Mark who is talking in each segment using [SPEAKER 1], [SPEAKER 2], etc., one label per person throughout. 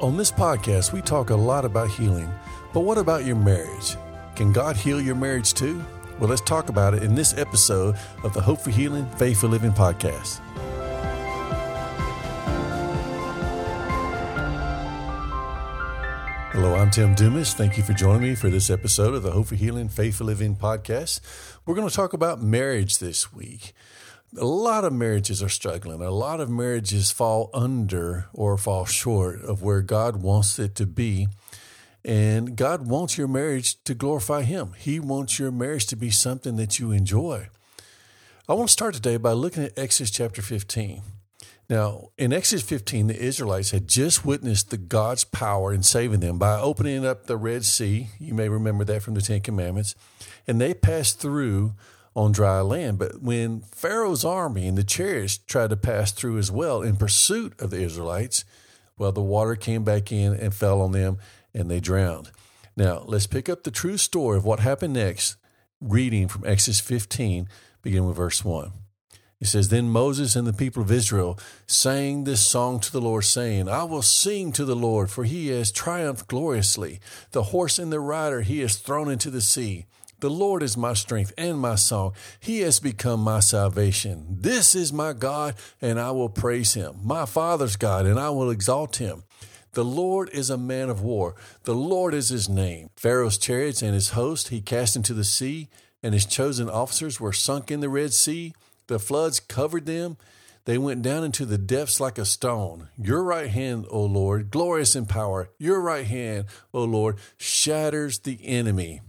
[SPEAKER 1] On this podcast, we talk a lot about healing, but what about your marriage? Can God heal your marriage too? Well, let's talk about it in this episode of the Hope for Healing, Faith for Living podcast. Hello, I'm Tim Dumas. Thank you for joining me for this episode of the Hope for Healing, Faith for Living podcast. We're going to talk about marriage this week a lot of marriages are struggling. A lot of marriages fall under or fall short of where God wants it to be. And God wants your marriage to glorify Him. He wants your marriage to be something that you enjoy. I want to start today by looking at Exodus chapter 15. Now, in Exodus 15, the Israelites had just witnessed the God's power in saving them by opening up the Red Sea. You may remember that from the Ten Commandments. And they passed through on dry land. But when Pharaoh's army and the chariots tried to pass through as well in pursuit of the Israelites, well, the water came back in and fell on them and they drowned. Now, let's pick up the true story of what happened next, reading from Exodus 15, beginning with verse 1. It says, Then Moses and the people of Israel sang this song to the Lord, saying, I will sing to the Lord, for he has triumphed gloriously. The horse and the rider he has thrown into the sea. The Lord is my strength and my song. He has become my salvation. This is my God, and I will praise him. My Father's God, and I will exalt him. The Lord is a man of war. The Lord is his name. Pharaoh's chariots and his host he cast into the sea, and his chosen officers were sunk in the Red Sea. The floods covered them. They went down into the depths like a stone. Your right hand, O Lord, glorious in power, your right hand, O Lord, shatters the enemy.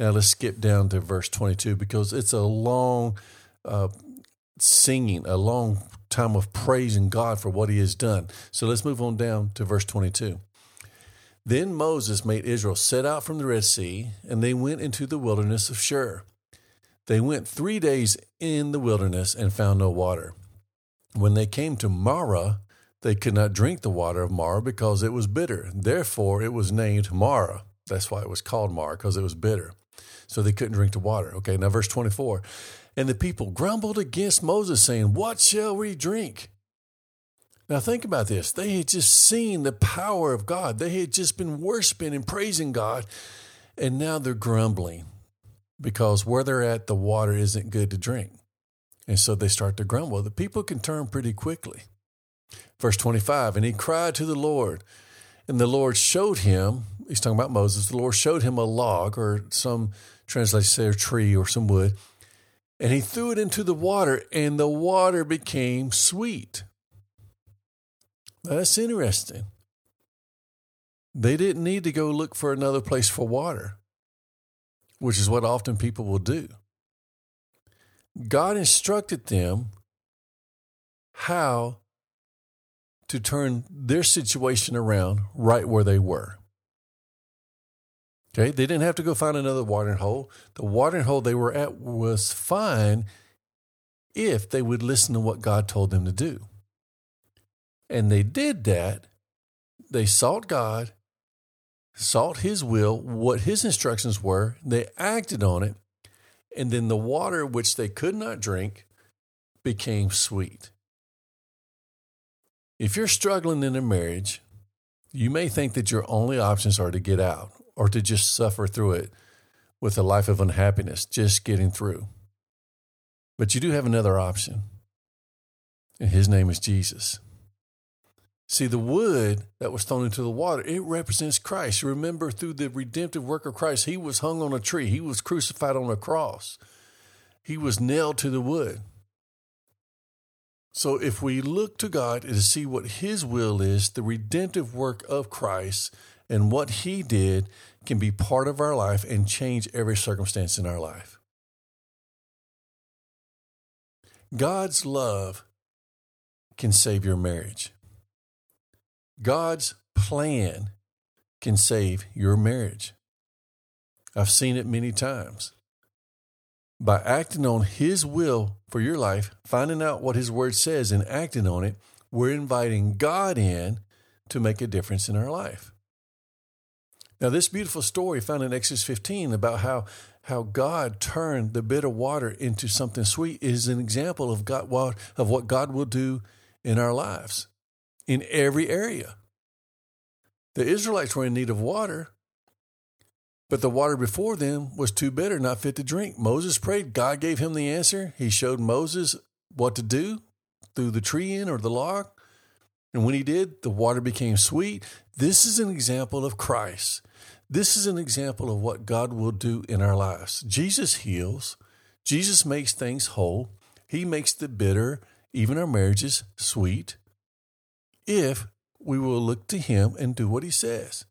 [SPEAKER 1] Now let's skip down to verse 22 because it's a long uh, singing, a long time of praising God for what he has done. So let's move on down to verse 22. Then Moses made Israel set out from the Red Sea, and they went into the wilderness of Shur. They went three days in the wilderness and found no water. When they came to Marah, they could not drink the water of Marah because it was bitter. Therefore, it was named Marah. That's why it was called Marah, because it was bitter so they couldn't drink the water. Okay, now verse 24. And the people grumbled against Moses, saying, What shall we drink? Now think about this. They had just seen the power of God, they had just been worshiping and praising God, and now they're grumbling because where they're at, the water isn't good to drink. And so they start to grumble. The people can turn pretty quickly. Verse 25, and he cried to the Lord, and the Lord showed him, he's talking about Moses, the Lord showed him a log or some translation say a tree or some wood, and he threw it into the water, and the water became sweet. That's interesting. They didn't need to go look for another place for water, which is what often people will do. God instructed them how to turn their situation around right where they were. Okay, they didn't have to go find another watering hole. The watering hole they were at was fine if they would listen to what God told them to do. And they did that. They sought God, sought His will, what His instructions were. They acted on it. And then the water which they could not drink became sweet. If you're struggling in a marriage, you may think that your only options are to get out or to just suffer through it with a life of unhappiness, just getting through. But you do have another option, and his name is Jesus. See, the wood that was thrown into the water, it represents Christ. Remember, through the redemptive work of Christ, he was hung on a tree, he was crucified on a cross, he was nailed to the wood. So, if we look to God to see what His will is, the redemptive work of Christ, and what He did can be part of our life and change every circumstance in our life. God's love can save your marriage. God's plan can save your marriage. I've seen it many times. By acting on His will for your life, finding out what His Word says and acting on it, we're inviting God in to make a difference in our life. Now, this beautiful story found in Exodus 15 about how, how God turned the bitter water into something sweet is an example of, God, of what God will do in our lives in every area. The Israelites were in need of water, but the water before them was too bitter, not fit to drink. Moses prayed. God gave him the answer. He showed Moses what to do through the tree in or the log. And when he did, the water became sweet. This is an example of Christ. This is an example of what God will do in our lives. Jesus heals, Jesus makes things whole. He makes the bitter, even our marriages, sweet, if we will look to Him and do what He says.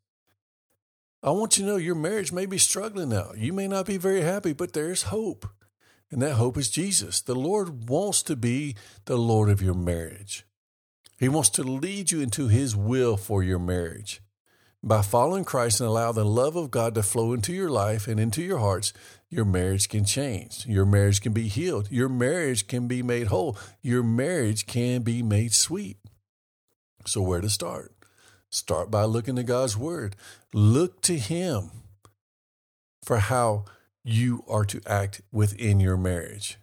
[SPEAKER 1] I want you to know your marriage may be struggling now. You may not be very happy, but there's hope. And that hope is Jesus. The Lord wants to be the Lord of your marriage. He wants to lead you into His will for your marriage. By following Christ and allow the love of God to flow into your life and into your hearts, your marriage can change. Your marriage can be healed. Your marriage can be made whole. Your marriage can be made sweet. So, where to start? Start by looking to God's Word. Look to Him for how you are to act within your marriage,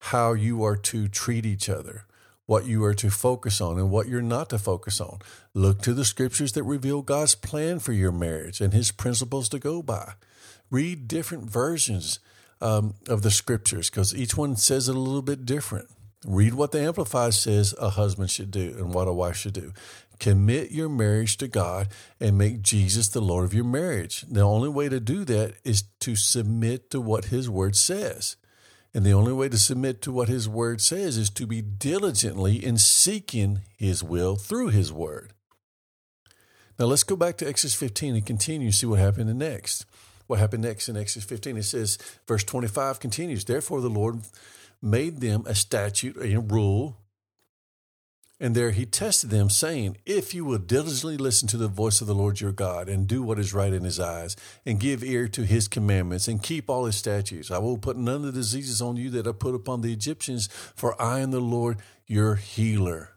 [SPEAKER 1] how you are to treat each other, what you are to focus on and what you're not to focus on. Look to the scriptures that reveal God's plan for your marriage and His principles to go by. Read different versions um, of the scriptures because each one says it a little bit different. Read what the Amplified says a husband should do and what a wife should do. Commit your marriage to God and make Jesus the Lord of your marriage. The only way to do that is to submit to what His Word says. And the only way to submit to what His Word says is to be diligently in seeking His will through His Word. Now let's go back to Exodus 15 and continue see what happened next. What happened next in Exodus 15? It says, verse 25 continues, Therefore the Lord made them a statute, a rule, and there he tested them, saying, If you will diligently listen to the voice of the Lord your God, and do what is right in his eyes, and give ear to his commandments, and keep all his statutes, I will put none of the diseases on you that I put upon the Egyptians, for I am the Lord your healer.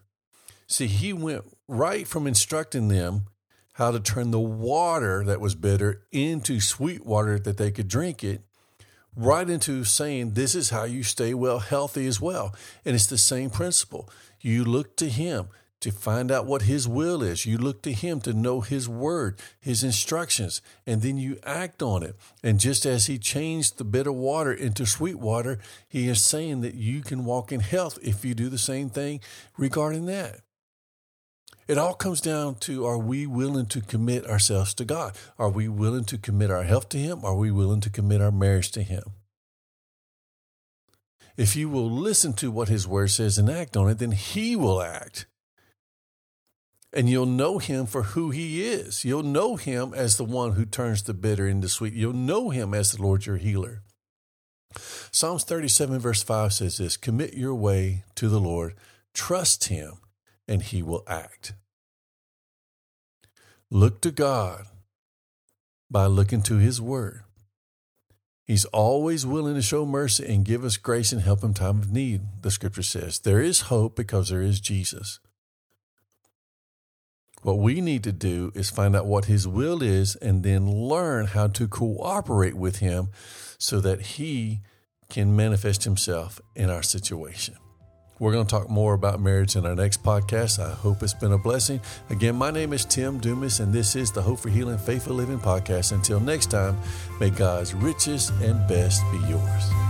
[SPEAKER 1] See, he went right from instructing them how to turn the water that was bitter into sweet water that they could drink it right into saying this is how you stay well healthy as well. And it's the same principle. You look to Him to find out what His will is. You look to Him to know His word, His instructions, and then you act on it. And just as He changed the bitter water into sweet water, He is saying that you can walk in health if you do the same thing regarding that. It all comes down to are we willing to commit ourselves to God? Are we willing to commit our health to Him? Are we willing to commit our marriage to Him? If you will listen to what His Word says and act on it, then He will act. And you'll know Him for who He is. You'll know Him as the one who turns the bitter into sweet. You'll know Him as the Lord your healer. Psalms 37, verse 5 says this Commit your way to the Lord, trust Him and he will act. Look to God by looking to his word. He's always willing to show mercy and give us grace and help in time of need, the scripture says. There is hope because there is Jesus. What we need to do is find out what his will is and then learn how to cooperate with him so that he can manifest himself in our situation. We're going to talk more about marriage in our next podcast. I hope it's been a blessing. Again, my name is Tim Dumas, and this is the Hope for Healing Faith for Living podcast. Until next time, may God's richest and best be yours.